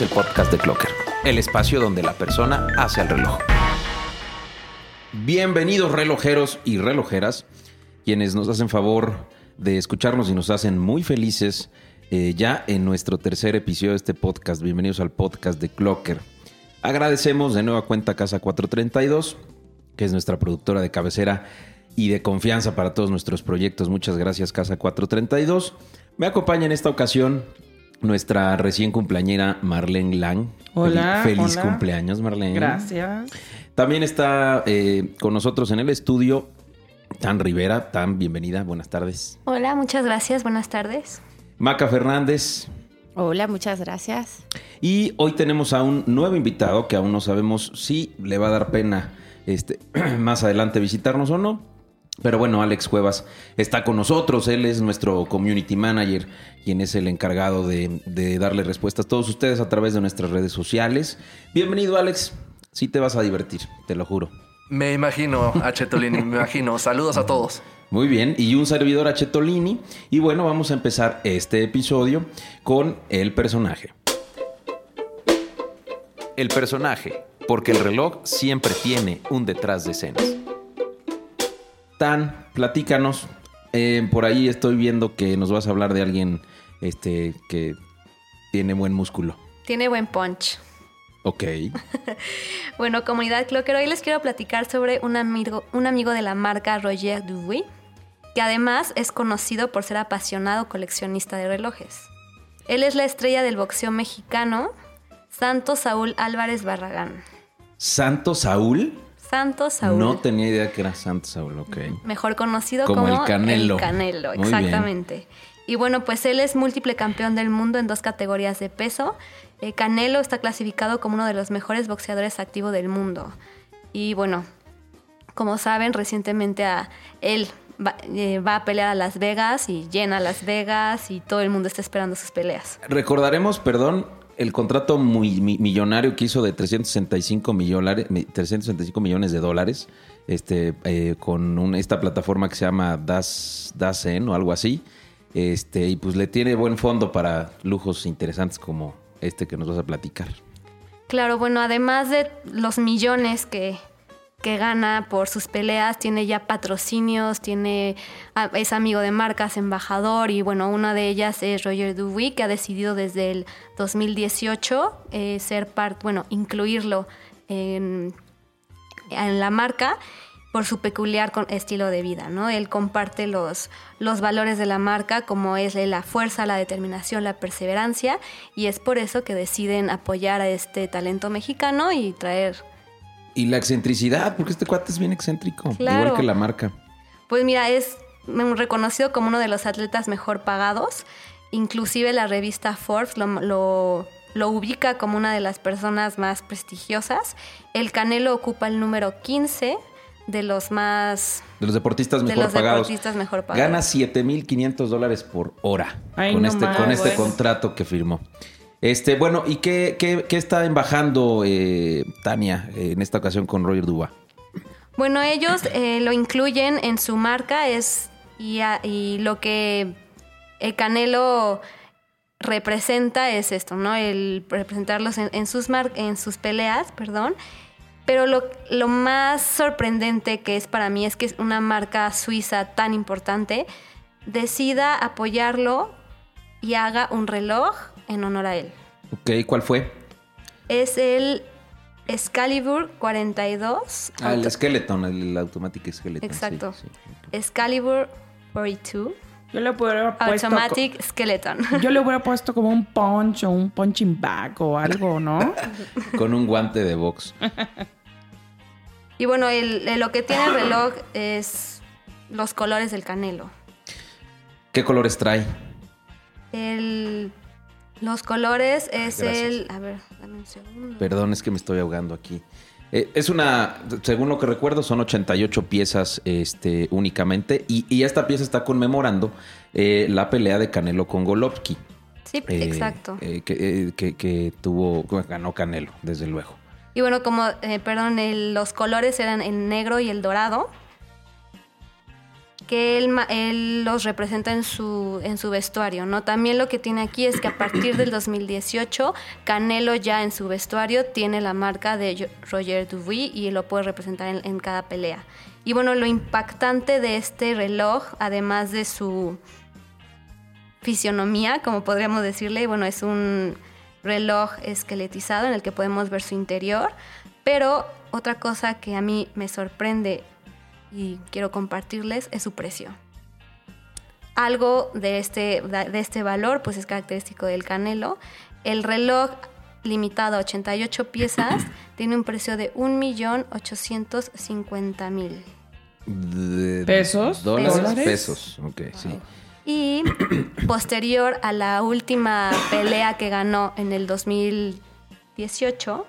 El podcast de Clocker, el espacio donde la persona hace el reloj. Bienvenidos relojeros y relojeras, quienes nos hacen favor de escucharnos y nos hacen muy felices eh, ya en nuestro tercer episodio de este podcast. Bienvenidos al podcast de Clocker. Agradecemos de nueva cuenta Casa 432, que es nuestra productora de cabecera y de confianza para todos nuestros proyectos. Muchas gracias Casa 432. Me acompaña en esta ocasión nuestra recién cumpleañera Marlene Lang. Hola. Feliz, feliz hola. cumpleaños, Marlene. Gracias. También está eh, con nosotros en el estudio Tan Rivera. Tan, bienvenida. Buenas tardes. Hola, muchas gracias, buenas tardes. Maca Fernández. Hola, muchas gracias. Y hoy tenemos a un nuevo invitado que aún no sabemos si le va a dar pena este, más adelante visitarnos o no. Pero bueno, Alex Cuevas está con nosotros. Él es nuestro community manager, quien es el encargado de, de darle respuestas a todos ustedes a través de nuestras redes sociales. Bienvenido, Alex. Sí te vas a divertir, te lo juro. Me imagino, Achetolini, me imagino. Saludos a todos. Muy bien, y un servidor Achetolini. Y bueno, vamos a empezar este episodio con el personaje. El personaje, porque el reloj siempre tiene un detrás de escenas. Tan, platícanos. Eh, por ahí estoy viendo que nos vas a hablar de alguien este, que tiene buen músculo. Tiene buen punch. Ok. Bueno, comunidad Clocker, hoy les quiero platicar sobre un amigo, un amigo de la marca Roger Dubuis, que además es conocido por ser apasionado coleccionista de relojes. Él es la estrella del boxeo mexicano, Santos Saúl Álvarez Barragán. ¿Santo Saúl? Santos Saúl. No tenía idea que era Santo Saúl, ok. mejor conocido Como como, el Canelo. el Canelo, Muy bien. exactamente. Y bueno, pues él es múltiple campeón del mundo en dos categorías de peso. Eh, Canelo está clasificado como uno de los mejores boxeadores activos del mundo. Y bueno, como saben, recientemente a él va, eh, va a pelear a Las Vegas y llena Las Vegas y todo el mundo está esperando sus peleas. Recordaremos, perdón, el contrato muy mi- millonario que hizo de 365, millonares- mi- 365 millones de dólares este, eh, con esta plataforma que se llama Das, Dasen o algo así. Este, y pues le tiene buen fondo para lujos interesantes como este que nos vas a platicar. Claro, bueno, además de los millones que, que gana por sus peleas, tiene ya patrocinios, tiene ah, es amigo de marcas, embajador y bueno, una de ellas es Roger Dubuis, que ha decidido desde el 2018 eh, ser parte, bueno, incluirlo en, en la marca por su peculiar estilo de vida, ¿no? Él comparte los, los valores de la marca como es la fuerza, la determinación, la perseverancia y es por eso que deciden apoyar a este talento mexicano y traer, Y la excentricidad, porque este cuate es bien excéntrico, Claro. igual que la marca. pues mira, es reconocido como uno de los atletas mejor pagados, inclusive la revista Forbes lo, lo- lo ubica como una de las personas más prestigiosas. El Canelo ocupa el número 15 de los más De los deportistas de mejor los pagados. deportistas mejor pagados. Gana 7.500 dólares por hora Ay, con, no este, más, con este bueno. contrato que firmó. Este, bueno, ¿y qué, qué- qué está embajando eh, Tania eh, en esta ocasión con Roger Duba? Bueno, ellos eh, lo incluyen en su marca es y, y lo que el Canelo representa es esto, ¿no? El representarlos en, en sus mar- en sus peleas, perdón. Pero lo, lo más sorprendente que es para mí es que una marca suiza tan importante decida apoyarlo y haga un reloj en honor a él. Ok, ¿cuál fue? Es el Excalibur 42. Ah, el Skeleton, el Automatic Skeleton. sí, Exacto. sí. Excalibur 42 Yo le hubiera puesto. Automatic Skeleton. Yo le hubiera puesto como un punch o un punching bag o algo, ¿no? Con un guante de box. Y bueno, el- el- lo que tiene el reloj es los colores del canelo. ¿Qué colores trae? El, los colores es Gracias. el... A ver, dame un segundo. Perdón, es que me estoy ahogando aquí. Eh, es una, según lo que recuerdo, son 88 piezas este, únicamente. Y, y esta pieza está conmemorando eh, la pelea de Canelo con Golovkin. Sí, eh, exacto. eh, que, que- que tuvo, ganó Canelo, desde luego. Y bueno, como, eh, perdón, el- los colores eran el negro y el dorado. Que él, los representa en su, en su vestuario, ¿no? También lo que tiene aquí es que a partir del 2018, Canelo ya en su vestuario tiene la marca de Roger Dubuis y lo puede representar en, en cada pelea. Y bueno, lo impactante de este reloj, además de su fisionomía, como podríamos decirle, bueno, es un reloj esqueletizado en el que podemos ver su interior, pero otra cosa que a mí me sorprende y quiero compartirles es su precio. Algo de este, de este valor pues es característico del Canelo. El reloj limitado a 88 piezas tiene un precio de 1.850.000. De- ¿Pesos? ¿Dólares? ¿Dólares? Pesos, ok, sí. Y posterior a la última pelea que ganó en el 2018,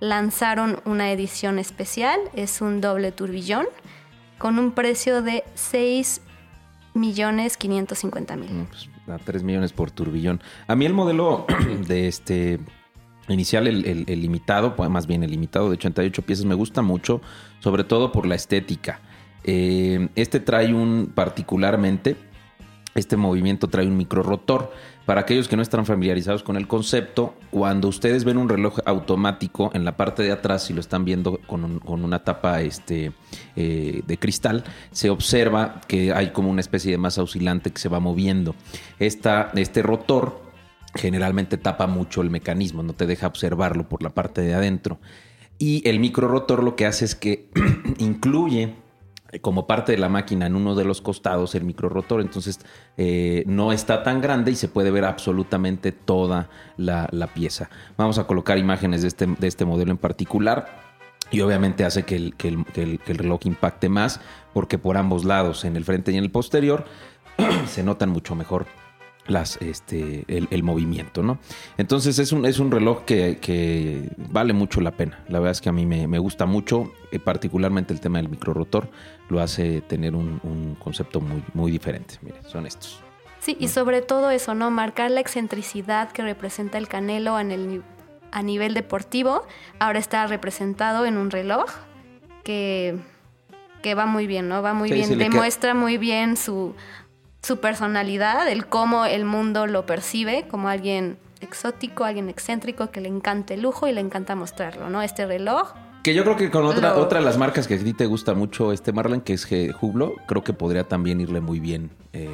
lanzaron una edición especial, es un doble turbillón, con un precio de 6 millones 550 mil. Pues, a 3 millones por turbillón. A mí el modelo de este inicial, el, el- el limitado, pues, más bien el limitado de 88 piezas, me gusta mucho, sobre todo por la estética. Eh, este trae un particularmente, este movimiento trae un micro rotor. Para aquellos que no están familiarizados con el concepto, cuando ustedes ven un reloj automático en la parte de atrás, si lo están viendo con, con una tapa este, eh, de cristal, se observa que hay como una especie de masa oscilante que se va moviendo. Esta, este rotor generalmente tapa mucho el mecanismo, no te deja observarlo por la parte de adentro. Y el micro rotor lo que hace es que incluye como parte de la máquina en uno de los costados el micro rotor, entonces eh, no está tan grande y se puede ver absolutamente toda la, la pieza. Vamos a colocar imágenes de este, de este modelo en particular y obviamente hace que el- que el- que el reloj impacte más porque por ambos lados, en el frente y en el posterior, se notan mucho mejor las, este, el, el movimiento, ¿no? Entonces es un, es un reloj que, que vale mucho la pena. La verdad es que a mí me, me gusta mucho, eh, particularmente el tema del microrotor, lo hace tener un, un concepto muy, muy diferente. Mire, son estos. Sí, y sobre todo eso, ¿no? Marcar la excentricidad que representa el Canelo en el, a nivel deportivo. Ahora está representado en un reloj que, que va muy bien, ¿no? Va muy Sí, bien, le queda- demuestra muy bien su, su personalidad, el cómo el mundo lo percibe como alguien exótico, alguien excéntrico que le encanta el lujo y le encanta mostrarlo, ¿no? Este reloj Que yo creo que con otra, Lo- otra de las marcas que a ti te gusta mucho, este Marlon, que es G- Hublot, creo que podría también irle muy bien eh,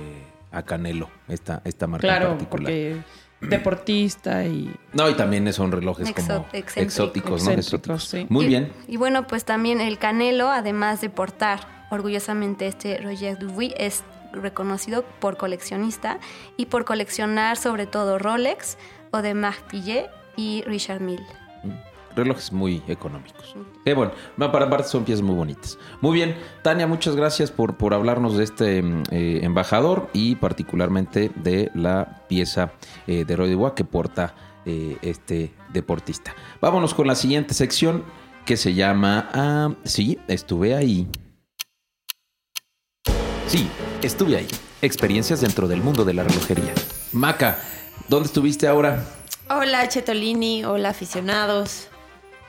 a Canelo, esta, esta marca en Claro, particular. porque deportista y No, y también son relojes Exo- como exóticos, ¿no? Excéntricos, sí. Muy Y- bien. Y bueno, pues también el Canelo, además de portar orgullosamente este Roger Dubuis, es reconocido por coleccionista y por coleccionar sobre todo Rolex, Audemars Piguet y Richard Mille. Relojes muy económicos. Bueno, para aparte son piezas muy bonitas. Muy bien, Tania, muchas gracias por, por hablarnos de este mm, eh, embajador y particularmente de la pieza eh, de Roy que porta eh, este deportista. Vámonos con la siguiente sección que se llama ah, Sí, estuve ahí. Sí, estuve ahí. Experiencias dentro del mundo de la relojería. Maca, ¿dónde estuviste ahora? Hola Chetolini, hola aficionados.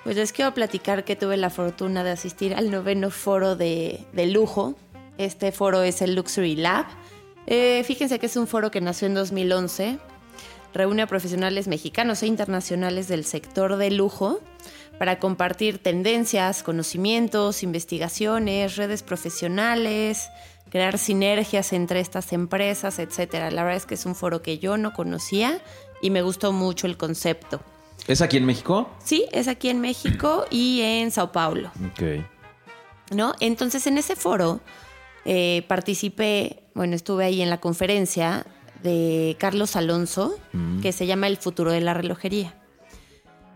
Pues les quiero platicar que tuve la fortuna de asistir al noveno foro de, de lujo. Este foro es el Luxury Lab. Eh, fíjense que es un foro que nació en 2011. Reúne a profesionales mexicanos e internacionales del sector de lujo para compartir tendencias, conocimientos, investigaciones, redes profesionales, crear sinergias entre estas empresas, etcétera. La verdad es que es un foro que yo no conocía y me gustó mucho el concepto. ¿Es aquí en México? Sí, es aquí en México y en Sao Paulo, Ok. ¿no? Entonces, en ese foro eh, participé, bueno, estuve ahí en la conferencia de Carlos Alonso, que se llama El futuro de la relojería.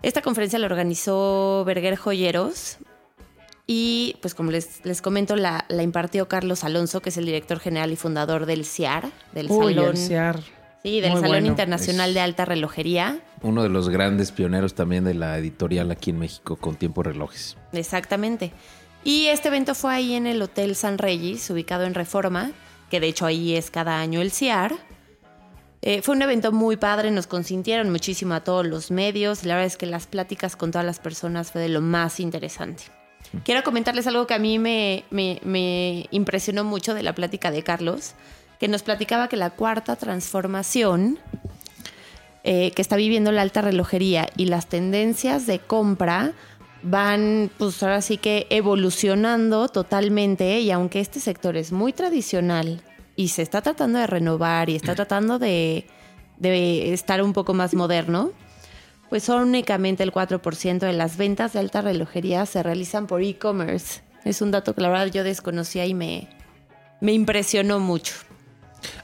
Esta conferencia la organizó Berger Joyeros y, pues como les, les comento, la, la impartió Carlos Alonso, que es el director general y fundador del CIAR, del Uy, Salón, el CIAR. sí, del Muy Salón bueno. Internacional Es- de Alta Relojería. Uno de los grandes pioneros también de la editorial aquí en México con tiempo relojes. Exactamente. Y este evento fue ahí en el Hotel San Regis, ubicado en Reforma, que de hecho ahí es cada año el CIAR. Eh, fue un evento muy padre, nos consintieron muchísimo a todos los medios. La verdad es que las pláticas con todas las personas fue de lo más interesante. Quiero comentarles algo que a mí me, impresionó mucho de la plática de Carlos, que nos platicaba que la cuarta transformación eh, que está viviendo la alta relojería y las tendencias de compra van, pues ahora sí que evolucionando totalmente y aunque este sector es muy tradicional y se está tratando de renovar y está tratando de estar un poco más moderno, pues únicamente el 4% de las ventas de alta relojería se realizan por e-commerce. Es un dato que la verdad yo desconocía y me, me impresionó mucho.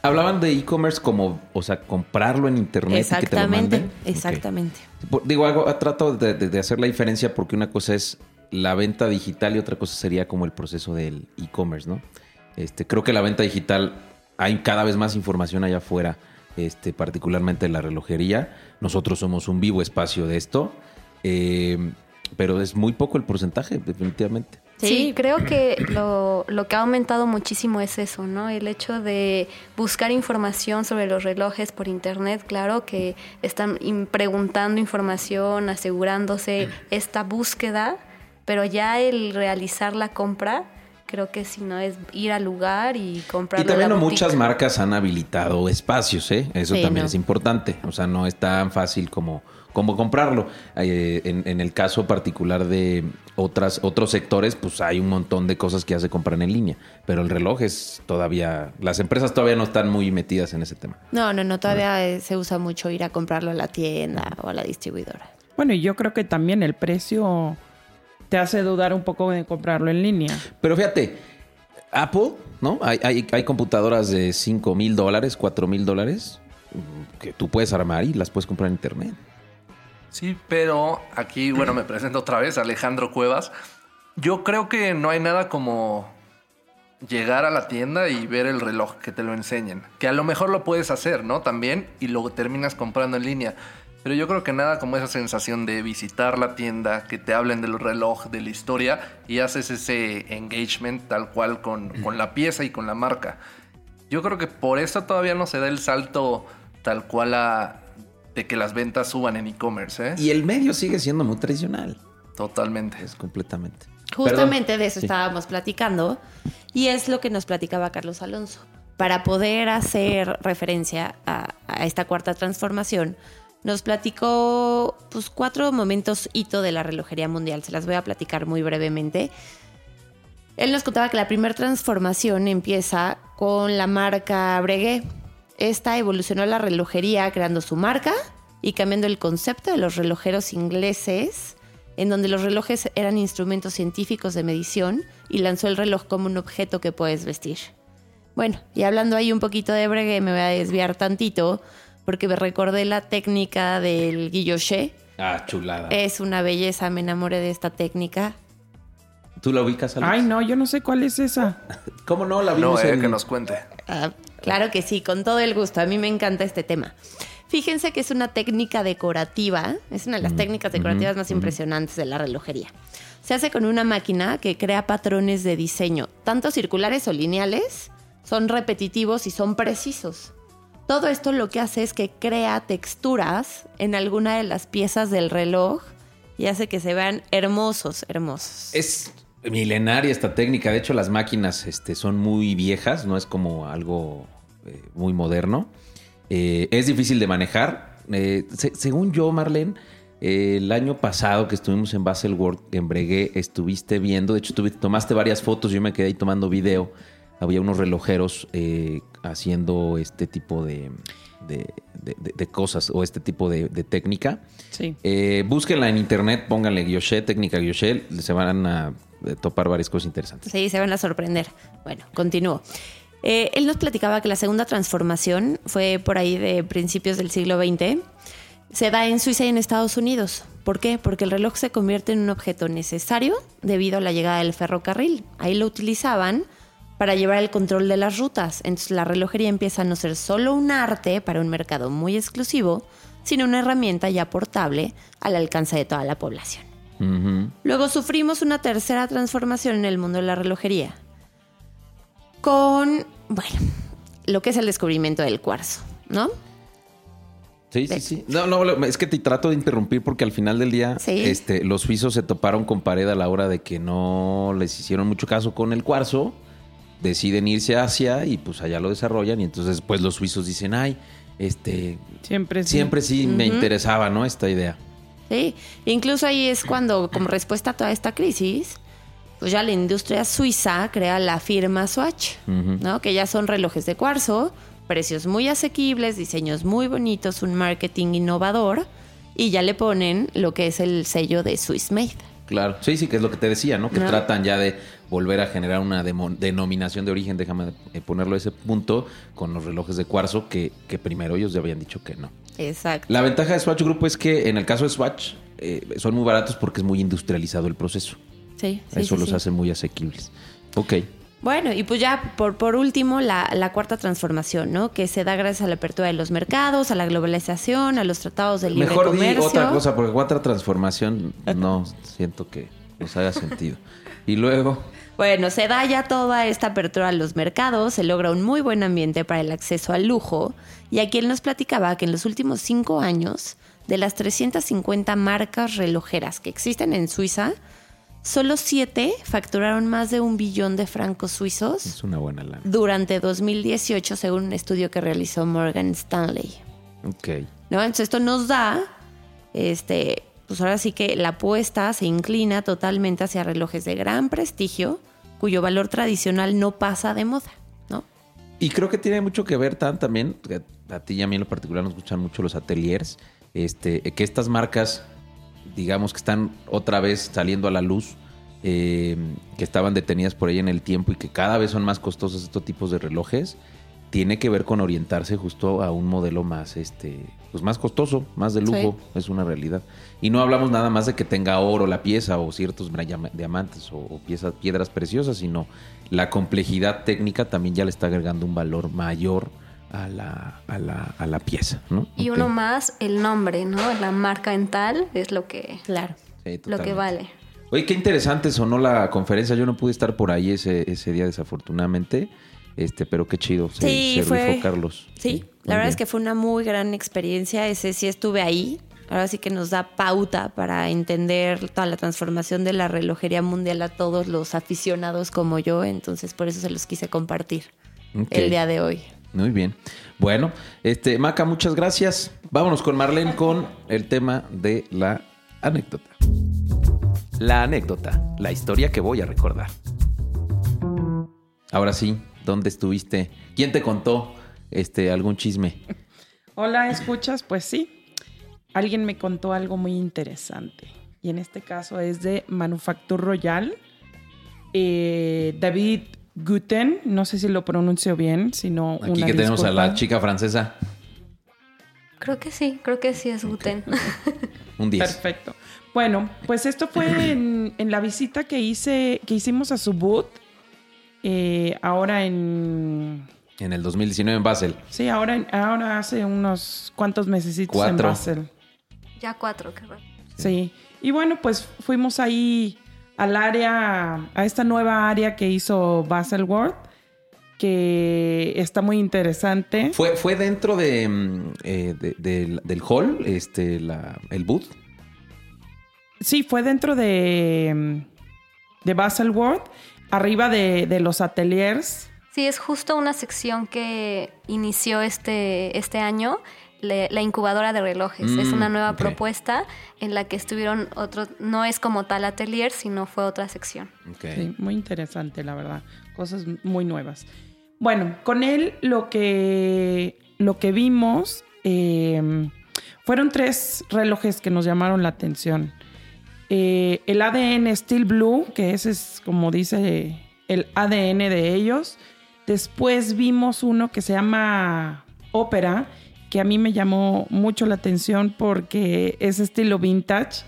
Hablaban de e-commerce como, o sea, comprarlo en internet y que te lo Exactamente, exactamente. Digo, hago, trato de, de- de hacer la diferencia porque una cosa es la venta digital y otra cosa sería como el proceso del e-commerce, ¿no? Este, creo que la venta digital hay cada vez más información allá afuera, este, particularmente en la relojería. Nosotros somos un vivo espacio de esto, eh, pero es muy poco el porcentaje, definitivamente. Sí, creo que lo, lo que ha aumentado muchísimo es eso, ¿no? El hecho de buscar información sobre los relojes por internet, claro que están in- preguntando información, asegurándose esta búsqueda, pero ya el realizar la compra, creo que si no es ir al lugar y comprar. Y también no muchas marcas han habilitado espacios, ¿eh? Eso Sí, también no. es importante. O sea, no es tan fácil como, como comprarlo. Eh, en, en el caso particular de otras, otros sectores, pues hay un montón de cosas que ya se compran en línea. Pero el reloj es todavía. Las empresas todavía no están muy metidas en ese tema. No, no, no, todavía se usa mucho ir a comprarlo a la tienda o a la distribuidora. Bueno, y yo creo que también el precio te hace dudar un poco de comprarlo en línea. Pero fíjate, Apple, ¿no? Hay, hay, hay computadoras de 5 mil dólares, 4 mil dólares mm, que tú puedes armar y las puedes comprar en internet. Sí, pero aquí, bueno, me presento otra vez, Alejandro Cuevas. Yo creo que no hay nada como llegar a la tienda y ver el reloj, que te lo enseñen. Que a lo mejor lo puedes hacer, ¿no? También, y luego terminas comprando en línea. Pero yo creo que nada como esa sensación de visitar la tienda, que te hablen del reloj, de la historia, y haces ese engagement tal cual con, con la pieza y con la marca. Yo creo que por eso todavía no se da el salto tal cual a, de que las ventas suban en e-commerce, ¿eh? Y el medio sigue siendo muy tradicional. Totalmente. Es completamente. Justamente de eso Sí. estábamos platicando y es lo que nos platicaba Carlos Alonso. Para poder hacer referencia a, a esta cuarta transformación, nos platicó pues, cuatro momentos hito de la relojería mundial. Se las voy a platicar muy brevemente. Él nos contaba que la primera transformación empieza con la marca Breguet. Esta evolucionó la relojería creando su marca y cambiando el concepto de los relojeros ingleses, en donde los relojes eran instrumentos científicos de medición y lanzó el reloj como un objeto que puedes vestir. Bueno, y hablando ahí un poquito de Breguet, me voy a desviar tantito porque me recordé la técnica del guilloché. Ah, chulada. Es una belleza, me enamoré de esta técnica. ¿Tú la ubicas, Alex? Ay, no, yo no sé cuál es esa. ¿Cómo no? La No, vimos eh, en... que nos cuente. Ah, claro que sí, con todo el gusto. A mí me encanta este tema. Fíjense que es una técnica decorativa, es una de las técnicas decorativas más impresionantes de la relojería. Se hace con una máquina que crea patrones de diseño, tanto circulares o lineales, son repetitivos y son precisos. Todo esto lo que hace es que crea texturas en alguna de las piezas del reloj y hace que se vean hermosos, hermosos. Es milenaria esta técnica. De hecho, las máquinas este, son muy viejas, no es como algo eh, muy moderno. Eh, es difícil de manejar. Eh, se- según yo, Marlene, el año pasado que estuvimos en Baselworld, en Breguet, estuviste viendo, de hecho, tomaste varias fotos, yo me quedé ahí tomando video. Había unos relojeros eh, haciendo este tipo de, de- de- de- cosas o este tipo de, técnica. Sí. Eh, búsquenla en internet, pónganle Guilloché, técnica Guilloché, se van a eh, topar varias cosas interesantes. Sí, se van a sorprender. Bueno, continúo. Eh, él nos platicaba que la segunda transformación fue por ahí de principios del siglo XX. Se da en Suiza y en Estados Unidos. ¿Por qué? Porque el reloj se convierte en un objeto necesario debido a la llegada del ferrocarril. Ahí lo utilizaban para llevar el control de las rutas. Entonces la relojería empieza a no ser solo un arte para un mercado muy exclusivo, sino una herramienta ya portable al alcance de toda la población. Luego sufrimos una tercera transformación en el mundo de la relojería. Con, bueno, lo que es el descubrimiento del cuarzo, ¿no? Sí, sí, sí. No, no, es que te trato de interrumpir porque al final del día Sí. este, los suizos se toparon con pared a la hora de que no les hicieron mucho caso con el cuarzo. Deciden irse a Asia y pues allá lo desarrollan y entonces pues los suizos dicen, ay, este, Siempre sí. siempre sí me interesaba, ¿no? Esta idea. Sí, incluso ahí es cuando, como respuesta a toda esta crisis, pues ya la industria suiza crea la firma Swatch. ¿no? Que ya son relojes de cuarzo, precios muy asequibles, diseños muy bonitos, un marketing innovador y ya le ponen lo que es el sello de Swiss Made. Claro. Sí, sí, que es lo que te decía, ¿no? Que No. tratan ya de volver a generar una denominación de origen, déjame eh, ponerlo a ese punto, con los relojes de cuarzo que, que primero ellos ya habían dicho que no. Exacto. La ventaja de Swatch Group es que en el caso de Swatch eh, son muy baratos porque es muy industrializado el proceso. Sí, sí, Eso sí, los sí. hace muy asequibles. Ok. Bueno, y pues ya por, por último, la, la cuarta transformación, ¿no? Que se da gracias a la apertura de los mercados, a la globalización, a los tratados de libre Mejor comercio. otra cosa, porque otra transformación no siento que nos haga sentido. Y luego, Bueno, se da ya toda esta apertura a los mercados, se logra un muy buen ambiente para el acceso al lujo. Y aquí él nos platicaba que en los últimos cinco años, de las 350 marcas relojeras que existen en Suiza, solo siete facturaron más de un billón de francos suizos es una buena lana. durante 2018, según un estudio que realizó Morgan Stanley. Ok. ¿no? Entonces esto nos da, este, pues ahora sí que la apuesta se inclina totalmente hacia relojes de gran prestigio, cuyo valor tradicional no pasa de moda, ¿no? Y creo que tiene mucho que ver tan, también, a ti y a mí en lo particular nos gustan mucho los ateliers, este, que estas marcas, digamos que están otra vez saliendo a la luz, eh, que estaban detenidas por ahí en el tiempo y que cada vez son más costosos estos tipos de relojes, tiene que ver con orientarse justo a un modelo más, este, pues más costoso, más de lujo, es una realidad. Y no hablamos nada más de que tenga oro la pieza o ciertos diamantes o, o piezas, piedras preciosas, sino la complejidad técnica también ya le está agregando un valor mayor a la, a la, a la pieza, ¿no? Y uno más, el nombre, ¿no? La marca en tal es lo que, Claro. Sí, lo que vale. Oye, qué interesante sonó la conferencia. Yo no pude estar por ahí ese, ese día, desafortunadamente. Este, pero qué chido. Se, Sí, se fue- rifó Carlos. Sí, muy la verdad bien. es que fue una muy gran experiencia, ese sí estuve ahí. Ahora sí que nos da pauta para entender toda la transformación de la relojería mundial a todos los aficionados como yo, entonces por eso se los quise compartir el día de hoy. Muy bien. Bueno, este, Maca, muchas gracias. Vámonos con Marlene con el tema de la anécdota. La anécdota, la historia que voy a recordar. Ahora sí, ¿dónde estuviste? ¿Quién te contó este algún chisme? Hola, ¿escuchas? Pues sí. Alguien me contó algo muy interesante. Y en este caso es de Manufacture Royal. Eh, David Guten, no sé si lo pronuncio bien, sino Aquí una que tenemos a la chica francesa, Creo que sí, creo que sí es Guten. un 10. Perfecto. Bueno, pues esto fue en, en la visita que hice, que hicimos a su boot. Eh, ahora en. En el 2019 en Basel. Sí, ahora, en- ahora hace unos cuantos meses en. Basel. ya cuatro, qué raro. Sí. Y bueno, pues fuimos ahí al área, a esta nueva área que hizo Baselworld, que está muy interesante. Fue, fue dentro de, mm, eh, de- del- del hall, este, la, el booth. Sí, fue dentro de, de Baselworld, arriba de, de los ateliers. Sí, es justo una sección que inició este, este año, le- la incubadora de relojes. es Mm, una nueva propuesta en la que estuvieron otros, no es como tal atelier, sino fue otra sección. Ok. Sí, muy interesante, la verdad. Cosas muy nuevas. Bueno, con él lo que, lo que vimos eh, fueron tres relojes que nos llamaron la atención. Eh, el ADN Steel Blue, que ese es como dice el ADN de ellos. Después vimos uno que se llama Opera, que a mí me llamó mucho la atención porque es estilo vintage.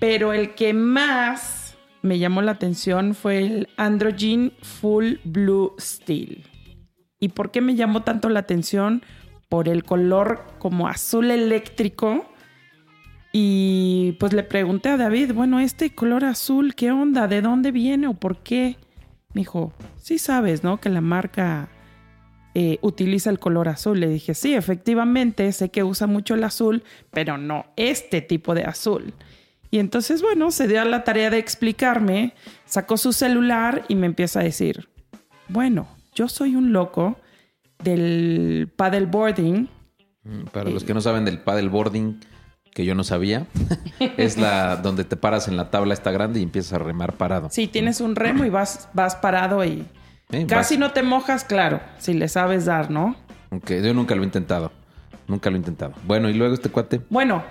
Pero el que más me llamó la atención fue el Androgen Full Blue Steel. ¿Y por qué me llamó tanto la atención? Por el color como azul eléctrico. Y pues le pregunté a David, bueno, este color azul, ¿qué onda? ¿De dónde viene o por qué? Me dijo, sí sabes, ¿no? Que la marca eh, utiliza el color azul. Le dije, sí, efectivamente, sé que usa mucho el azul, pero no este tipo de azul. Y entonces, bueno, se dio a la tarea de explicarme, sacó su celular y me empieza a decir, bueno, yo soy un loco del paddleboarding. Mm, Para los que no saben del paddleboarding, que yo no sabía, es la donde te paras en la tabla esta grande y empiezas a remar parado. Sí, tienes un remo y vas, vas parado y Eh, casi vas- no te mojas, claro, si le sabes dar, ¿no? Ok, yo nunca lo he intentado. Nunca lo he intentado. Bueno, y luego este cuate. Bueno,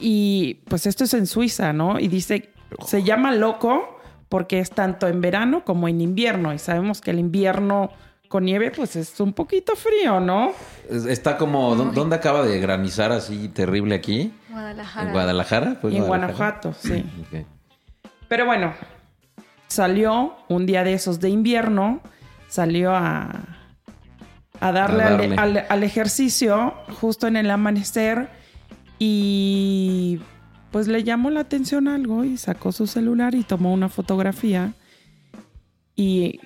y pues esto es en Suiza, ¿no? Y dice, se llama loco porque es tanto en verano como en invierno. Y sabemos que el invierno con nieve, pues es un poquito frío, ¿no? es- Está como. ¿dó- ¿Dónde acaba de granizar así terrible aquí? Guadalajara. ¿En Guadalajara? ¿Fue Y en Guadalajara? Guanajuato, sí. Pero bueno, salió un día de esos de invierno, salió a, a darle, A al- darle. Al, al ejercicio justo en el amanecer y pues le llamó la atención algo y sacó su celular y tomó una fotografía y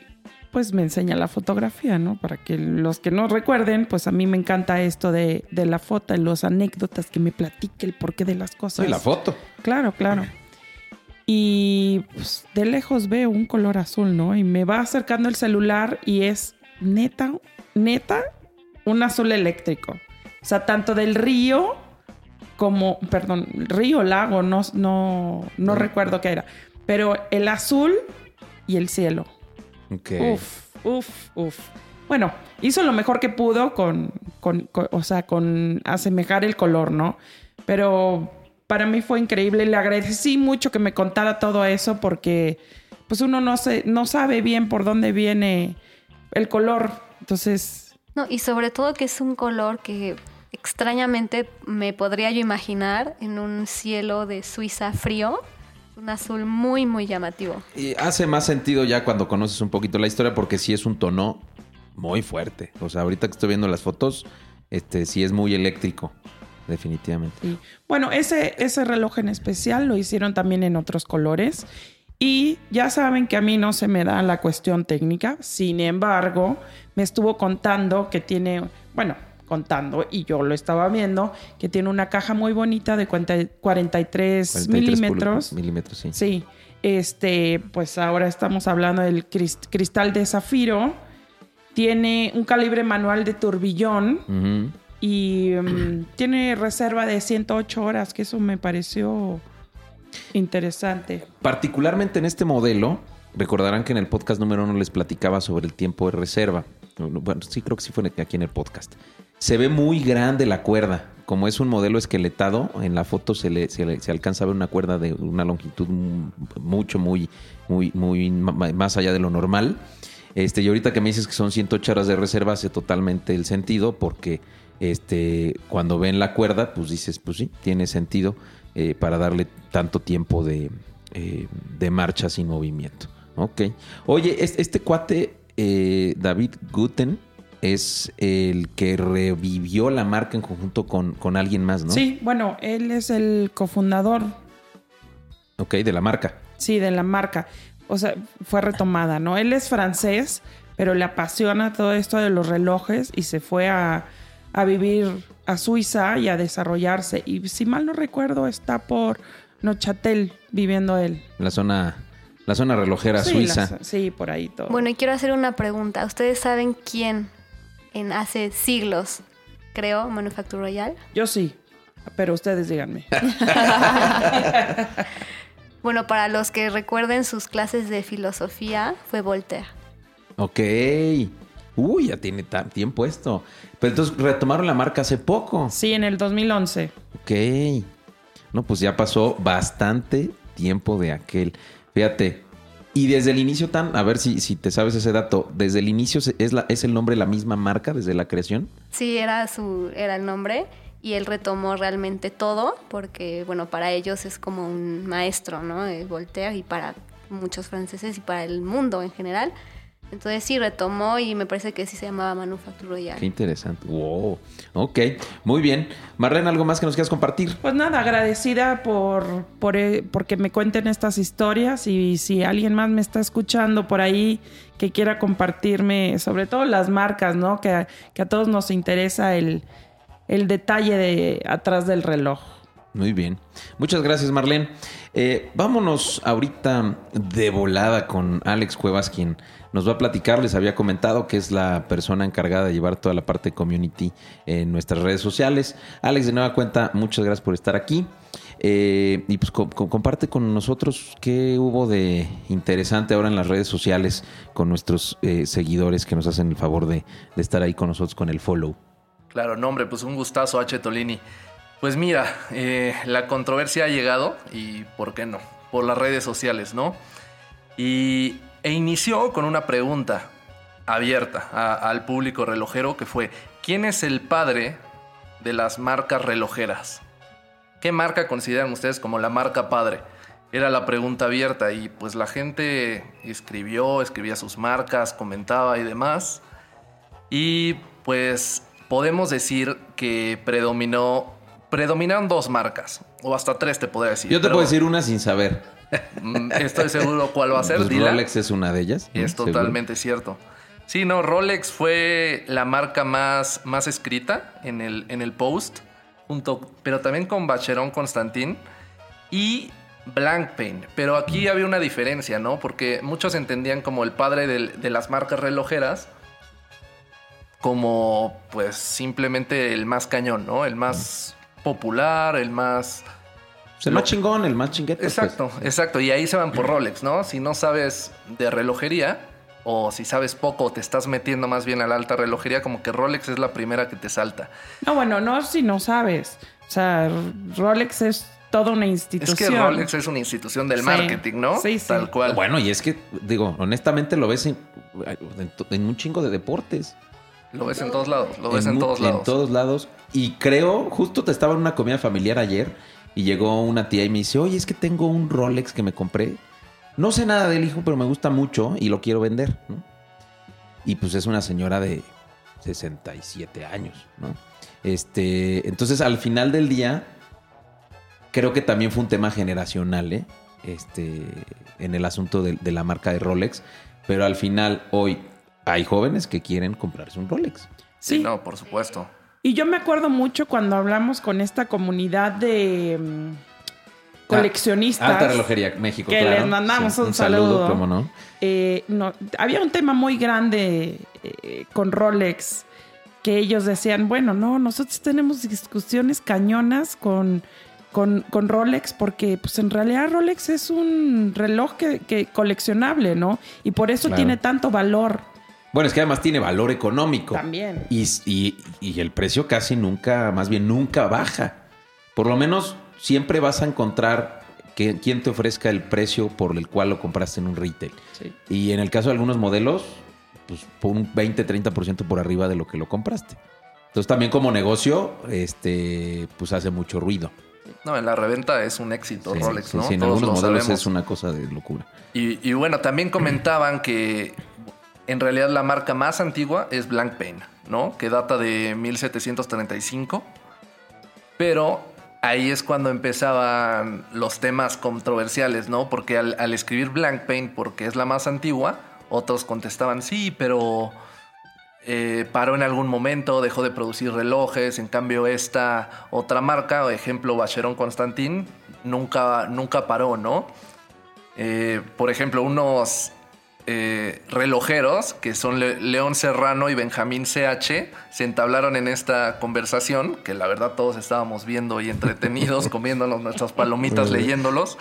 pues me enseña la fotografía, ¿no? Para que los que no recuerden, pues a mí me encanta esto de, de la foto y las anécdotas que me platique el porqué de las cosas. Sí, la foto. Claro, claro. Y pues, de lejos veo un color azul, ¿no? Y me va acercando el celular y es neta, neta, un azul eléctrico. O sea, tanto del río como, perdón, río, lago, no, no, no recuerdo qué era. Pero el azul y el cielo. Ok. Uf, uf, uf. Bueno, hizo lo mejor que pudo con, con- con- o sea, con asemejar el color, ¿no? Pero para mí fue increíble. Le agradecí mucho que me contara todo eso porque, pues uno no se, no sabe bien por dónde viene el color. Entonces, No, y sobre todo que es un color que extrañamente me podría yo imaginar en un cielo de Suiza frío. Un azul muy, muy llamativo. Y hace más sentido ya cuando conoces un poquito la historia porque sí es un tono muy fuerte. O sea, ahorita que estoy viendo las fotos, este sí es muy eléctrico, definitivamente. Sí. Bueno, ese, ese reloj en especial lo hicieron también en otros colores. Y ya saben que a mí no se me da la cuestión técnica. Sin embargo, me estuvo contando que tiene, bueno, contando, y yo lo estaba viendo, que tiene una caja muy bonita de 40 43, 43 milímetros. Milímetros, sí. Sí, este, pues ahora estamos hablando del cris- cristal de zafiro. Tiene un calibre manual de turbillón y mm, tiene reserva de 108 horas, que eso me pareció interesante. Particularmente en este modelo, recordarán que en el podcast número uno les platicaba sobre el tiempo de reserva. Bueno, sí, creo que sí fue aquí en el podcast. Se ve muy grande la cuerda. Como es un modelo esqueletado, en la foto se, le, se, alcanza a ver una cuerda de una longitud mucho, muy, muy, muy más allá de lo normal. Este, y ahorita que me dices que son 108 horas de reserva, hace totalmente el sentido, porque este, cuando ven la cuerda, pues dices, pues sí, tiene sentido eh, para darle tanto tiempo de, eh, de marcha sin movimiento. Ok. Oye, es- este, cuate, eh, David Guten, es el que revivió la marca en conjunto con, con alguien más, ¿no? Sí, bueno, él es el cofundador, Ok, de la marca. sí, de la marca. O sea, fue retomada, ¿no? Él es francés, pero le apasiona todo esto de los relojes y se fue a, a vivir a Suiza y a desarrollarse. Y si mal no recuerdo, está por Neuchâtel viviendo él. La zona, la zona relojera Sí, suiza. sí, por ahí todo. Bueno, y quiero hacer una pregunta. ¿Ustedes saben quién en hace siglos creó Manufacture Royal? Yo sí, pero ustedes díganme. Bueno, para los que recuerden sus clases de filosofía, fue Voltaire. Ok. Uy, ya tiene tiempo esto. Pero entonces retomaron la marca hace poco. Sí, en el 2011. Ok. No, pues ya pasó bastante tiempo de aquel. Fíjate. Y desde el inicio tan, a ver si, si te sabes ese dato, desde el inicio es, la, es el nombre la misma marca desde la creación. Sí, era su era el nombre y él retomó realmente todo porque bueno, para ellos es como un maestro, ¿no? Eh, Voltaire y para muchos franceses y para el mundo en general. Entonces sí retomó y me parece que sí se llamaba Manufacture Royal. Qué interesante. Wow. Ok, muy bien. Marlene, ¿algo más que nos quieras compartir? Pues nada, agradecida por, por eh, porque me cuenten estas historias y si alguien más me está escuchando por ahí que quiera compartirme, sobre todo las marcas, ¿no? Que, que a todos nos interesa el, el detalle de atrás del reloj. Muy bien. Muchas gracias, Marlene. Eh, vámonos ahorita de volada con Alex Cuevas, quien nos va a platicar. Les había comentado que es la persona encargada de llevar toda la parte de community en nuestras redes sociales. Alex, de nueva cuenta, muchas gracias por estar aquí. Eh, y pues co- co- comparte con nosotros qué hubo de interesante ahora en las redes sociales con nuestros eh, seguidores que nos hacen el favor de, de estar ahí con nosotros con el follow. Claro, no, hombre, pues un gustazo, H. Tolini. Pues mira, eh, la controversia ha llegado y ¿por qué no? Por las redes sociales, ¿no? Y, e inició con una pregunta abierta al público relojero que fue, ¿quién es el padre de las marcas relojeras? ¿Qué marca consideran ustedes como la marca padre? Era la pregunta abierta y pues la gente escribió, escribía sus marcas, comentaba y demás. Y pues podemos decir que predominó, predominaron dos marcas, o hasta tres te podría decir. Yo te pero, puedo decir una sin saber. mm, Estoy seguro cuál va a ser. Pues. Rolex es una de ellas. Es Seguro. totalmente cierto. Sí, no, Rolex fue la marca más, más escrita en el, en el post, junto, pero también con Bacheron Constantin y Blancpain. Pero aquí había una diferencia, ¿no? Porque muchos entendían como el padre del- de las marcas relojeras como pues simplemente el más cañón, ¿no? El más popular, el más... El más chingón, el más chinguete. pues. Exacto, exacto. Y ahí se van por Rolex, ¿no? Si no sabes de relojería o si sabes poco te estás metiendo más bien a la alta relojería, como que Rolex es la primera que te salta. No, bueno, no si no sabes. O sea, Rolex es toda una Es institución. que Rolex es una institución del Sí. marketing, ¿no? Sí, sí. Tal cual. Bueno, y es que, digo, honestamente lo ves en, en un chingo de deportes. Lo ves en todos lados, lo ves en, todos lados. En todos lados. Y creo, justo te estaba en una comida familiar ayer y llegó una tía y me dice, oye, es que tengo un Rolex que me compré. No sé nada del hijo, pero me gusta mucho y lo quiero vender, ¿no? Y pues es una señora de 67 años, ¿no? Este, entonces al final del día, creo que también fue un tema generacional, ¿eh? Este, en el asunto de, de la marca de Rolex. Pero al final, hoy hay jóvenes que quieren comprarse un Rolex. Sí, Sí. no, por supuesto. Y yo me acuerdo mucho cuando hablamos con esta comunidad de mm, coleccionistas. Alta Relojería México, que claro. les mandamos un saludo. cómo no. Eh, no, había un tema muy grande eh, con Rolex que ellos decían, bueno, no, nosotros tenemos discusiones cañonas con, con, con Rolex porque pues en realidad Rolex es un reloj que, que coleccionable, ¿no? Y por eso Claro. tiene tanto valor Bueno, es que además tiene valor económico. también. Y, y- y el precio casi nunca, más bien nunca baja. Por lo menos siempre vas a encontrar que, quien te ofrezca el precio por el cual lo compraste en un retail. Sí. Y en el caso de algunos modelos, pues por un 20-30% por arriba de lo que lo compraste. Entonces también como negocio, este, pues hace mucho ruido. No, en la reventa es un éxito Sí, Rolex, sí, ¿no? sí, en Todos algunos lo modelos sabemos. es una cosa de locura. Y, y bueno, también comentaban que en realidad la marca más antigua es Blancpain, ¿no? Que data de 1735. Pero ahí es cuando empezaban los temas controversiales, ¿no? Porque al, escribir Blancpain, porque es la más antigua, otros contestaban, sí, pero eh, paró en algún momento, dejó de producir relojes. En cambio, esta otra marca, ejemplo, Vacheron Constantin, nunca, nunca paró, ¿no? Eh, por ejemplo, unos eh, relojeros que son Le- León Serrano y Benjamín CH se entablaron en esta conversación, que la verdad todos estábamos viendo y entretenidos, comiéndonos nuestras palomitas, leyéndolos,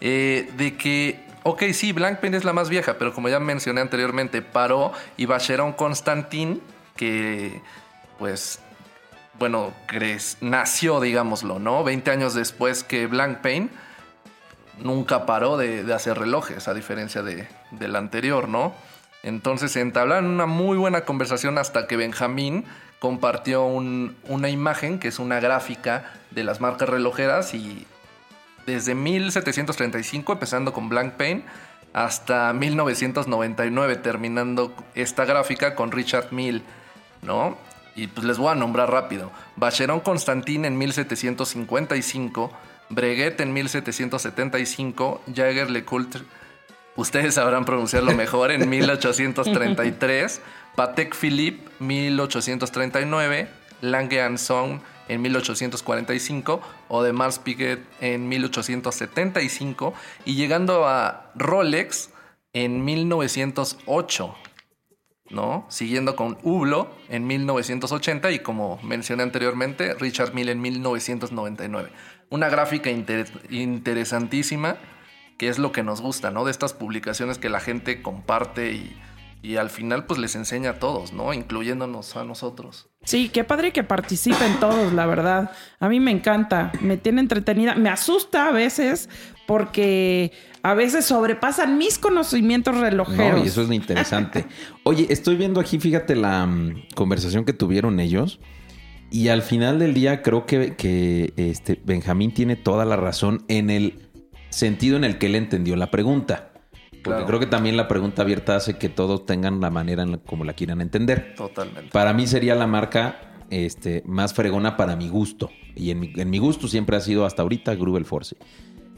eh, de que, ok, sí, Blancpain es la más vieja, pero como ya mencioné anteriormente, paró y Vacheron Constantin, que pues bueno, cres- nació, digámoslo, ¿no? 20 años después que Blancpain, nunca paró de, de hacer relojes, a diferencia de, del anterior, ¿no? Entonces se entablaron una muy buena conversación hasta que Benjamín compartió un- una imagen que es una gráfica de las marcas relojeras y desde 1735, empezando con Blancpain, hasta 1999, terminando esta gráfica con Richard Mille, ¿no? Y pues les voy a nombrar rápido. Vacheron Constantin en 1755, Breguet en 1775, Jaeger LeCoultre, ustedes sabrán pronunciarlo mejor, en 1833, Patek Philippe 1839, Lange Song en 1845 o de Mars Piguet en 1875 y llegando a Rolex en 1908. ¿no? Siguiendo con Hublot en 1980 y como mencioné anteriormente, Richard Mille en 1999. Una gráfica interesantísima que es lo que nos gusta, ¿no? De estas publicaciones que la gente comparte y, y al final pues les enseña a todos, ¿no? Incluyéndonos a nosotros. Sí, qué padre que participen todos, la verdad. A mí me encanta, me tiene entretenida, me asusta a veces porque a veces sobrepasan mis conocimientos relojeros. No, y eso es interesante. Oye, estoy viendo aquí, fíjate la mm, conversación que tuvieron ellos. Y al final del día creo que, que este, Benjamín tiene toda la razón en el sentido en el que él entendió la pregunta. Porque creo que también la pregunta abierta hace que todos tengan la manera en como la quieran entender. Totalmente. Para mí sería la marca este, más fregona para mi gusto. Y en mi, en mi gusto siempre ha sido hasta ahorita Grubel Force.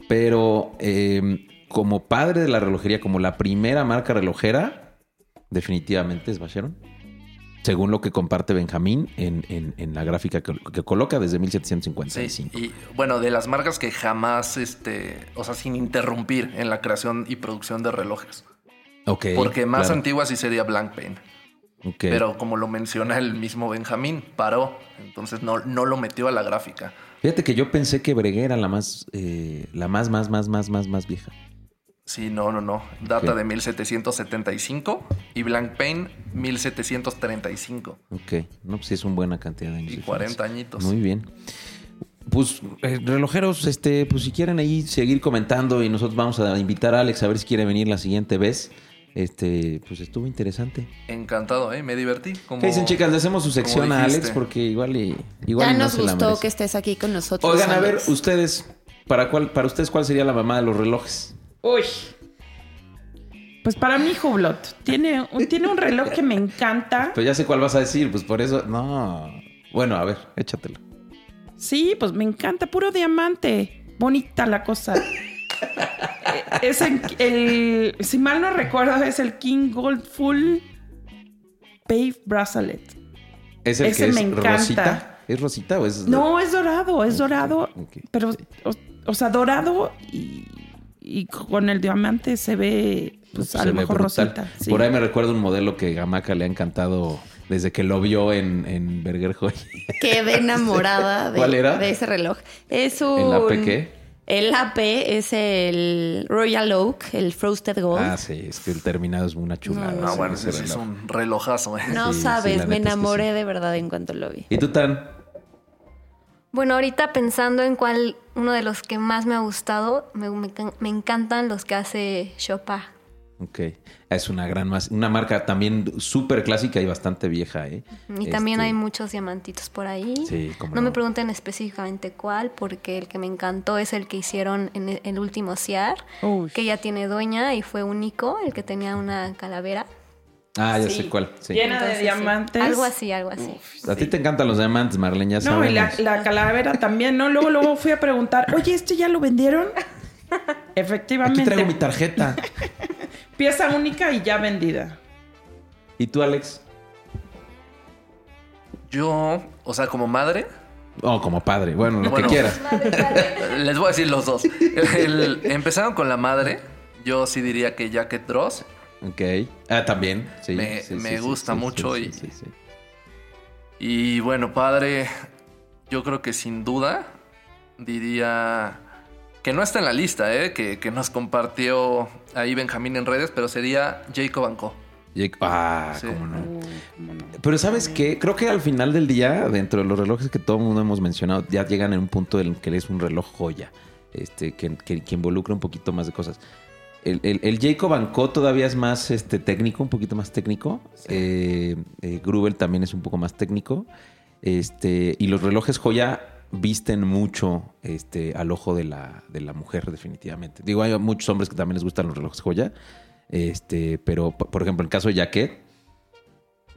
Pero em, como padre de la relojería, como la primera marca relojera, definitivamente es Vacheron según lo que comparte Benjamín en, la gráfica que, coloca desde 1755. Sí, y bueno, de las marcas que jamás, este, o sea, sin interrumpir en la creación y producción de relojes. Ok. Porque más antigua sí sería Blancpain. Okay. Pero como lo menciona el mismo Benjamín, paró. Entonces no, no lo metió a la gráfica. Fíjate que yo pensé que Breguet era la más, eh, la más, más, más, más, más, más vieja. Sí, no, no, no. Data de 1775 y Blank Pain 1735. Ok, no, pues sí es una buena cantidad de años. Y 40 añitos. Muy bien. Pues eh, relojeros, este, pues si quieren ahí seguir comentando y nosotros vamos a invitar a Alex a ver si quiere venir la siguiente vez. Este, pues estuvo interesante. Encantado, ¿eh? Me divertí. ¿Qué dicen, chicas? Le hacemos su sección a Alex porque igual y igual Ya nos gustó que estés aquí con nosotros. Oigan, a ver, ustedes, ¿para cuál, para ustedes cuál sería la mamá de los relojes? Uy. Pues para mí, Hublot. Tiene, tiene un reloj que me encanta. Pues ya sé cuál vas a decir, pues por eso. No. Bueno, a ver, échatelo. Sí, pues me encanta, puro diamante. Bonita la cosa. es el, Si mal no recuerdo, es el King Gold Full Pave Bracelet. Es el que es me encanta. Rosita. ¿Es rosita o es.? No, es dorado, es dorado. Pero, o sea, dorado y y con el diamante se ve, pues, a lo mejor rosita. Por ahí me recuerdo un modelo que Gamaca le ha encantado desde que lo vio en, en Berger Joy. Quedé enamorada de, ¿Cuál era? de ese reloj. Es un... ¿El AP qué? El AP es el Royal Oak, el Frosted Gold. Ah, sí, es que el terminado es una chulada. No, bueno, ese es un relojazo. ¿eh? No sabes, me enamoré de verdad en cuanto lo vi. ¿Y tú, Tan? Bueno, ahorita pensando en cuál uno de los que más me ha gustado, me, encantan los que hace Chopin. Ok, es una gran una marca también súper clásica y bastante vieja, ¿eh? Y también este hay muchos diamantitos por ahí. Sí, no, me pregunten específicamente cuál, porque el que me encantó es el que hicieron en el último CIAR, que ya tiene dueña y fue único, el que tenía una calavera. Ah, ya sé cuál. Llena de diamantes. algo así, algo así. a ti te encantan los diamantes, Marlene, ya sabemos. No, y la, calavera también, ¿no? Luego, luego fui a preguntar, oye, ¿este ya lo vendieron? Efectivamente. Aquí traigo mi tarjeta. Pieza única y ya vendida. ¿Y tú, Alex? Yo, o sea, como madre. Oh, como padre. Bueno, lo que quieras. Les voy a decir los dos. empezaron con la madre. Yo sí diría que Jacket Dross Ok. Ah, también. Sí, me, gusta mucho y. Y bueno, padre, yo creo que sin duda diría que no está en la lista, ¿eh? que, nos compartió ahí Benjamín en redes, pero sería Jacob Anco. Ah, cómo no. Pero ¿sabes qué? Creo que al final del día, dentro de los relojes que todo el mundo hemos mencionado, ya llegan en un punto en el que es un reloj joya, este, que, que involucra un poquito más de cosas. El, el, Jacob todavía es más este, técnico, un poquito más técnico. Eh, eh, Grubel también es un poco más técnico. Este, y los relojes joya visten mucho este, al ojo de la, de la mujer, definitivamente. Digo, hay muchos hombres que también les gustan los relojes joya. Este, pero, por ejemplo, en el caso de Jacket,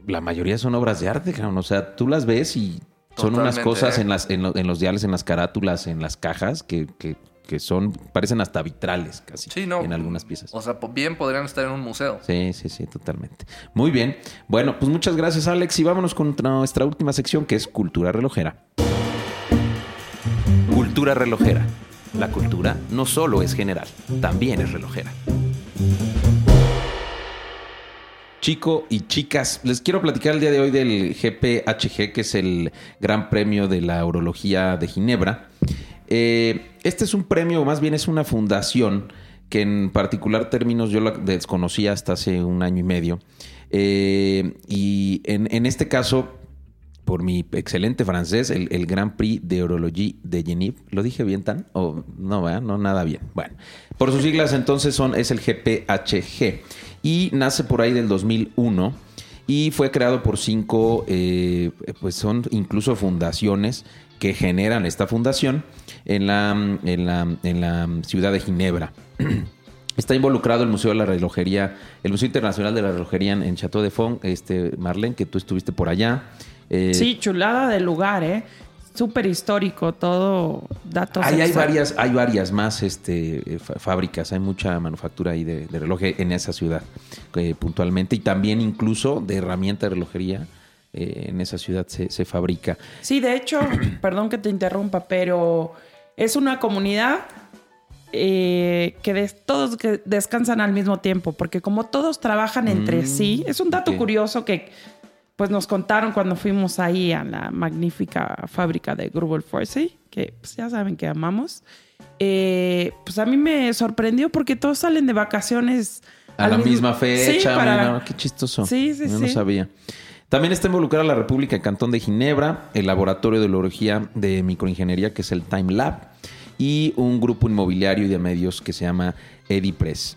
la mayoría son obras de arte. O sea, tú las ves y son unas cosas ¿eh? en, las, en, lo- en los diales, en las carátulas, en las cajas, que, que, que son, parecen hasta vitrales casi Sí, no. en algunas piezas. O sea, bien podrían estar en un museo. Sí, sí, sí, totalmente. Muy bien. Bueno, pues muchas gracias, Alex. Y vámonos con nuestra última sección, que es Cultura Relojera. Cultura Relojera. La cultura no solo es general, también es relojera. Chico y chicas, les quiero platicar el día de hoy del GPHG, que es el Gran Premio de la Urología de Ginebra. Eh, este es un premio, o más bien es una fundación que en particular términos yo la desconocía hasta hace un año y medio. Eh, y en, este caso, por mi excelente francés, el, el Grand Prix de Urologie de Genève. ¿Lo dije bien tan? ¿O no, ¿verdad? No, nada bien. Bueno, por sus siglas entonces son, es el GPHG. Y nace por ahí del 2001 y fue creado por cinco, eh, pues son incluso fundaciones que generan esta fundación en la, en la, en la ciudad de Ginebra. Está involucrado el Museo de la Relojería, el Museo Internacional de la Relojería en, Chateau de Fond, este, Marlene, que tú estuviste por allá. Eh, Sí, chulada del lugar, ¿eh? Súper histórico, todo datos. Ahí hay varias, hay varias más este, eh, fábricas, hay mucha manufactura ahí de, de reloj en esa ciudad eh, puntualmente y también incluso de herramienta de relojería eh, en esa ciudad se, se fabrica. Sí, de hecho, perdón que te interrumpa, pero es una comunidad eh, que des- todos que descansan al mismo tiempo, porque como todos trabajan entre Mm, sí, es un dato curioso que pues nos contaron cuando fuimos ahí a la magnífica fábrica de Grubel Forsey, que pues, ya saben que amamos. Eh, pues a mí me sorprendió porque todos salen de vacaciones A la misma fecha, Sí, para- mira, qué chistoso. Sí, sí, Yo no sí. sabía. También está involucrada la República Cantón de Ginebra, el Laboratorio de Urología de Microingeniería, que es el Time Lab, y un grupo inmobiliario y de medios que se llama Edipress.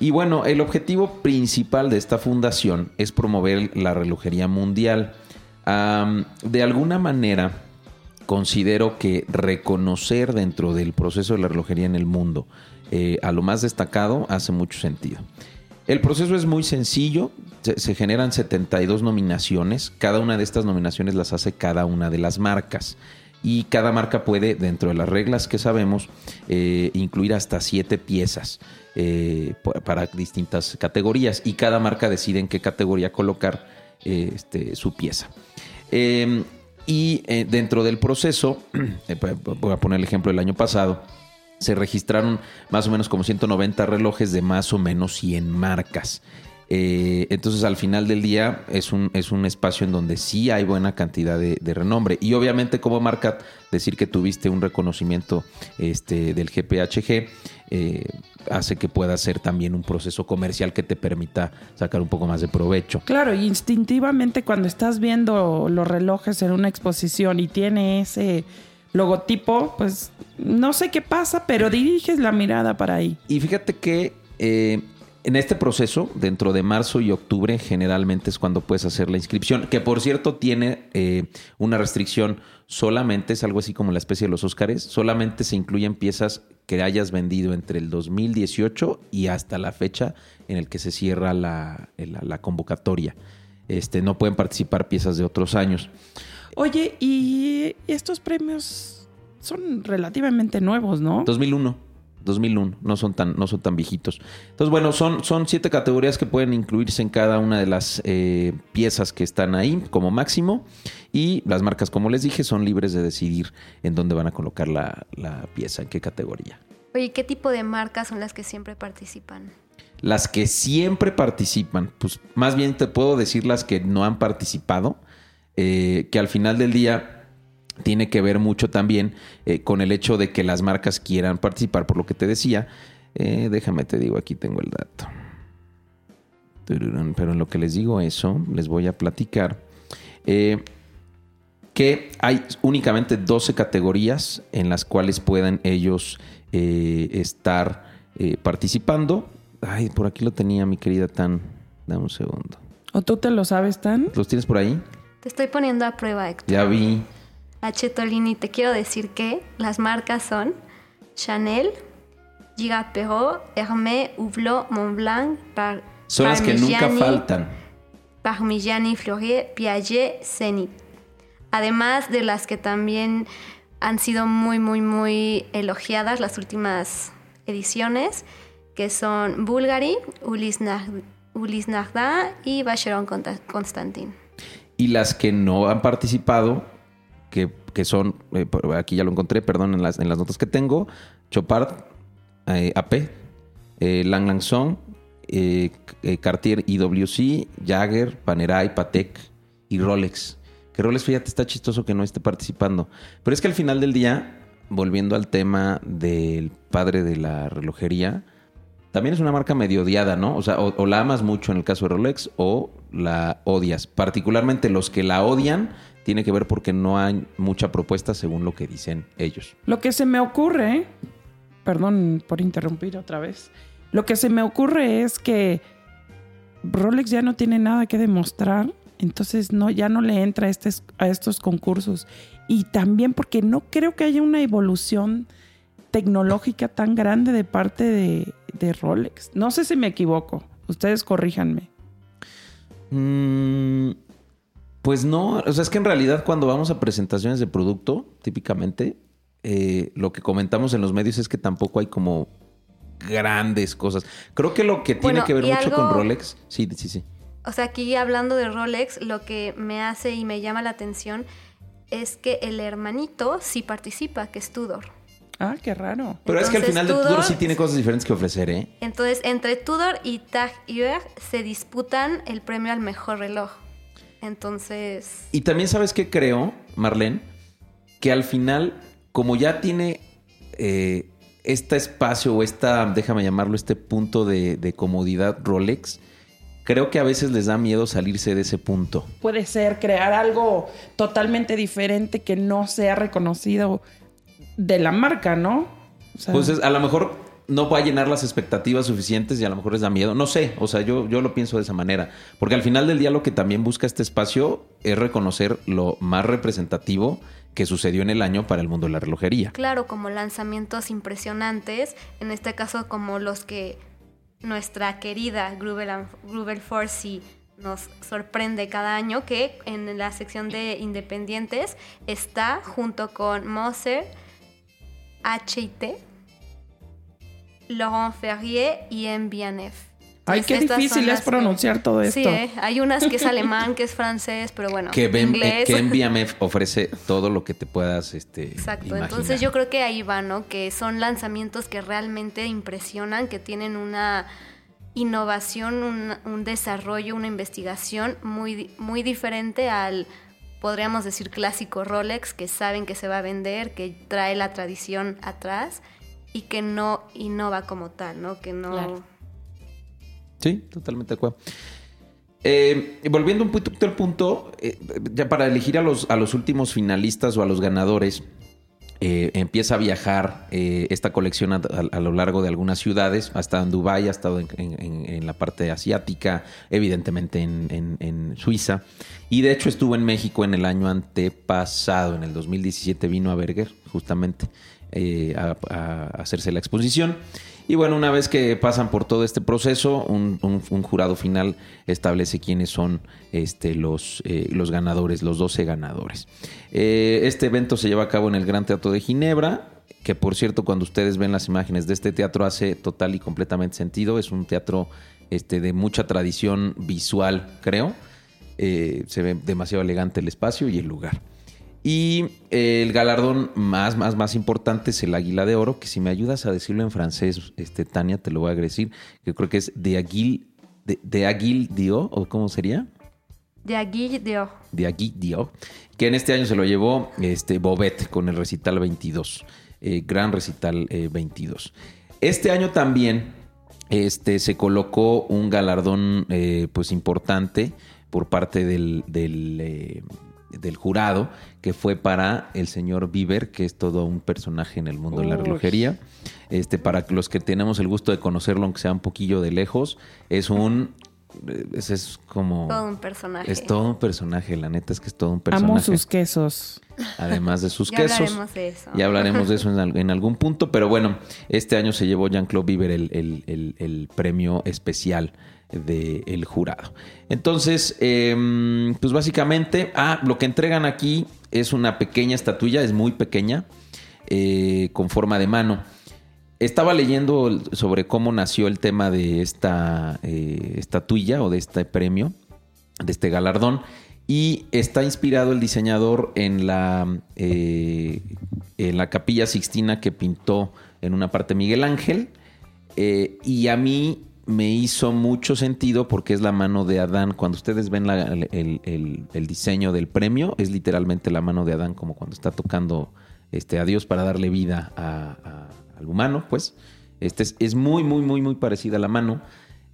Y bueno, el objetivo principal de esta fundación es promover la relojería mundial. De alguna manera, considero que reconocer dentro del proceso de la relojería en el mundo eh, a lo más destacado hace mucho sentido. El proceso es muy sencillo, se, generan 72 nominaciones, cada una de estas nominaciones las hace cada una de las marcas y cada marca puede, dentro de las reglas que sabemos, eh, incluir hasta siete piezas eh, pa- para distintas categorías y cada marca decide en qué categoría colocar eh, este, su pieza. Eh, y dentro del proceso, voy a poner el ejemplo del año pasado, se registraron más o menos como 190 relojes de más o menos 100 marcas. Eh, entonces al final del día es un, es un espacio en donde sí hay buena cantidad de, de renombre. Y obviamente como marca, decir que tuviste un reconocimiento este, del GPHG eh, hace que pueda ser también un proceso comercial que te permita sacar un poco más de provecho. Claro, y instintivamente cuando estás viendo los relojes en una exposición y tiene ese logotipo, pues no sé qué pasa, pero diriges la mirada para ahí. Y fíjate que eh, en este proceso, dentro de marzo y octubre, generalmente es cuando puedes hacer la inscripción, que por cierto tiene eh, una restricción, solamente es algo así como la especie de los Óscares, solamente se incluyen piezas que hayas vendido entre el 2018 y hasta la fecha en el que se cierra la, la- la convocatoria. Este, no pueden participar piezas de otros años. Oye, y estos premios son relativamente nuevos, ¿no? 2001. 2001, no son tan, no son tan viejitos. Entonces, bueno, son, son siete categorías que pueden incluirse en cada una de las eh, piezas que están ahí como máximo. Y las marcas, como les dije, son libres de decidir en dónde van a colocar la, la pieza, en qué categoría. Oye, ¿qué tipo de marcas son las que siempre participan? Las que siempre participan, pues más bien te puedo decir las que no han participado, eh, que al final del día tiene que ver mucho también eh, con el hecho de que las marcas quieran participar, por lo que te decía. Eh, déjame te digo, aquí tengo el dato. Pero en lo que les digo eso, les voy a platicar eh, que hay únicamente 12 categorías en las cuales puedan ellos eh, estar eh, participando. Ay, por aquí lo tenía mi querida Tan. Dame un segundo. ¿O tú te lo sabes tan? ¿Los tienes por ahí? Te estoy poniendo a prueba, Héctor. Ya vi. A Chetolini, te quiero decir que las marcas son Chanel, Giga Perrault, Hermès, Hublot, Montblanc, Par Son las que nunca Parmigiani, faltan. Parmigiani Fleurier, Piaget, Zenith. Además de las que también han sido muy, muy, muy elogiadas las últimas ediciones, que son Bulgari, Nar- Ulysse Nardin y Vacheron Constantin. Y las que no han participado, que, que son, eh, aquí ya lo encontré, perdón, en las, en las notas que tengo, Chopard, eh, AP, eh, Lang Lang Song, eh, eh, Cartier IWC, Jagger, Panerai, Patek y Rolex. Que Rolex, fíjate, está chistoso que no esté participando. Pero es que al final del día, volviendo al tema del padre de la relojería, también es una marca medio odiada, ¿no? O sea, o la amas mucho en el caso de Rolex o la odias. Particularmente los que la odian tiene que ver porque no hay mucha propuesta según lo que dicen ellos. Lo que se me ocurre, perdón por interrumpir otra vez, lo que se me ocurre es que Rolex ya no tiene nada que demostrar, entonces no, ya no le entra a, estes- a estos concursos. Y también porque no creo que haya una evolución tecnológica tan grande de parte de, de Rolex. No sé si me equivoco, ustedes corríjanme. Mm, pues no, o sea, es que en realidad cuando vamos a presentaciones de producto, típicamente, eh, lo que comentamos en los medios es que tampoco hay como grandes cosas. Creo que lo que tiene Bueno, que ver mucho con Rolex, sí, sí, sí. O sea, aquí hablando de Rolex, lo que me hace y me llama la atención es que el hermanito sí participa, que es Tudor. Ah, qué raro. Pero es que al final de Tudor Tudor- sí tiene cosas diferentes que ofrecer, ¿eh? Entonces, entre Tudor y Tag Heuer se disputan el premio al mejor reloj. Entonces, Y también sabes qué creo, Marlene, que al final, como ya tiene eh, este espacio o esta, déjame llamarlo, este punto de, de comodidad Rolex, creo que a veces les da miedo salirse de ese punto. Puede ser crear algo totalmente diferente que no sea reconocido de la marca, ¿no? O sea, Pues es- a lo mejor no va a llenar las expectativas suficientes y a lo mejor les da miedo. No sé, o sea, yo, yo lo pienso de esa manera. Porque al final del día lo que también busca este espacio es reconocer lo más representativo que sucedió en el año para el mundo de la relojería. claro, como lanzamientos impresionantes, en este caso como los que nuestra querida Grubel, Grubel nos sorprende cada año, que en la sección de independientes está junto con Moser, H&T, Laurent Ferrier y MBNF. Ay, qué estas difícil es que- pronunciar todo esto. Sí, ¿eh? hay unas que es alemán, que es francés, pero bueno, que, Ben- inglés. que MBMF ofrece todo lo que te puedas este, Exacto, imaginar. entonces yo creo que ahí va, ¿no? Que son lanzamientos que realmente impresionan, que tienen una innovación, un, un desarrollo, una investigación muy, muy diferente al, podríamos decir, clásico Rolex, que saben que se va a vender, que trae la tradición atrás y que no innova como tal, ¿no? Que no... Claro. Sí, totalmente de acuerdo. Eh, volviendo un poquito al punto, eh, ya para elegir a los, a los últimos finalistas o a los ganadores, eh, empieza a viajar eh, esta colección a, a- a lo largo de algunas ciudades. Ha estado en Dubái, ha estado en, en- en- la parte asiática, evidentemente en, en- en Suiza. Y de hecho estuvo en México en el año antepasado, en el 2017 vino a Berger, justamente, eh, a, hacerse la exposición. Y bueno, una vez que pasan por todo este proceso, un, jurado final establece quiénes son este, los, eh, los ganadores, los 12 ganadores. Eh, este evento se lleva a cabo en el Gran Teatro de Ginebra, que por cierto, cuando ustedes ven las imágenes de este teatro hace total y completamente sentido. Es un teatro este, de mucha tradición visual, creo. Se ve demasiado elegante el espacio y el lugar. Y eh, el galardón más, más, más importante es el Águila de Oro, que si me ayudas a decirlo en francés, este, Tania, te lo voy a decir, que creo que es de Aguil, de, de Aguil Dio, o cómo sería, De Aguille de Or. de Aguil Dio, que en este año se lo llevó este, Bobet con el recital 22, eh, gran recital eh, 22. Este año también este, se colocó un galardón eh, pues importante por parte del, del, eh, del jurado, que fue para el señor Bieber, que es todo un personaje en el mundo de la relojería. Este, para los que tenemos el gusto de conocerlo, aunque sea un poquillo de lejos, es un eh, ese es como... Todo un personaje. Es todo un personaje, la neta es que es todo un personaje. Amo sus quesos. Además de sus Ya quesos. hablaremos de eso. Ya hablaremos de eso en, en algún punto, pero bueno, este año se llevó Jean-Claude Bieber el, el- el- el premio especial del jurado. Entonces, em, pues básicamente, ah, lo que entregan aquí es una pequeña estatuilla, es muy pequeña, eh, con forma de mano. Estaba leyendo sobre cómo nació el tema de esta eh, estatuilla o de este premio, de este galardón, y está inspirado el diseñador en la, eh, la capilla sixtina que pintó en una parte Miguel Ángel, y a mí me hizo mucho sentido porque es la mano de Adán. Cuando ustedes ven el, diseño del premio, es literalmente la mano de Adán, como cuando está tocando este, a Dios para darle vida al humano, pues. Este es, es muy, muy, muy, muy parecida a la mano.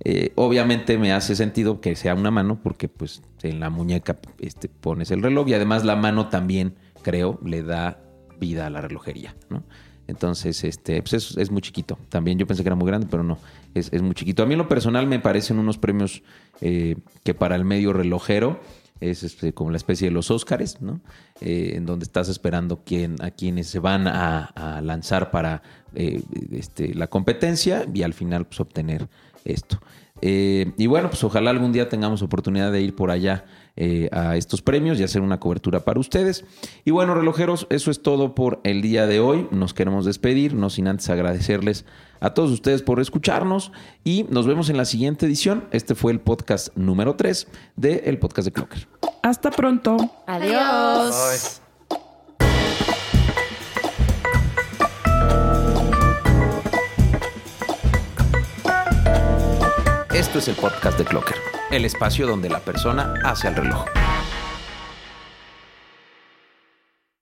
Eh, obviamente me hace sentido que sea una mano porque pues en la muñeca este, pones el reloj y además la mano también, creo, le da vida a la relojería, ¿no? Entonces, este, pues es, es muy chiquito. También yo pensé que era muy grande, pero no, es, es muy chiquito. A mí en lo personal me parecen unos premios eh, que para el medio relojero es este, como la especie de los Óscares, ¿no? Eh, en donde estás esperando quién, a quienes se van a, lanzar para eh, este, la competencia y al final pues obtener esto. Y bueno, pues ojalá algún día tengamos oportunidad de ir por allá eh, a estos premios y hacer una cobertura para ustedes. Y bueno, relojeros, eso es todo por el día de hoy. Nos queremos despedir, no sin antes agradecerles a todos ustedes por escucharnos y nos vemos en la siguiente edición. Este fue el podcast número 3 del podcast de Clocker. Hasta pronto. Adiós. Ay. Esto es el podcast de Clocker, el espacio donde la persona hace el reloj.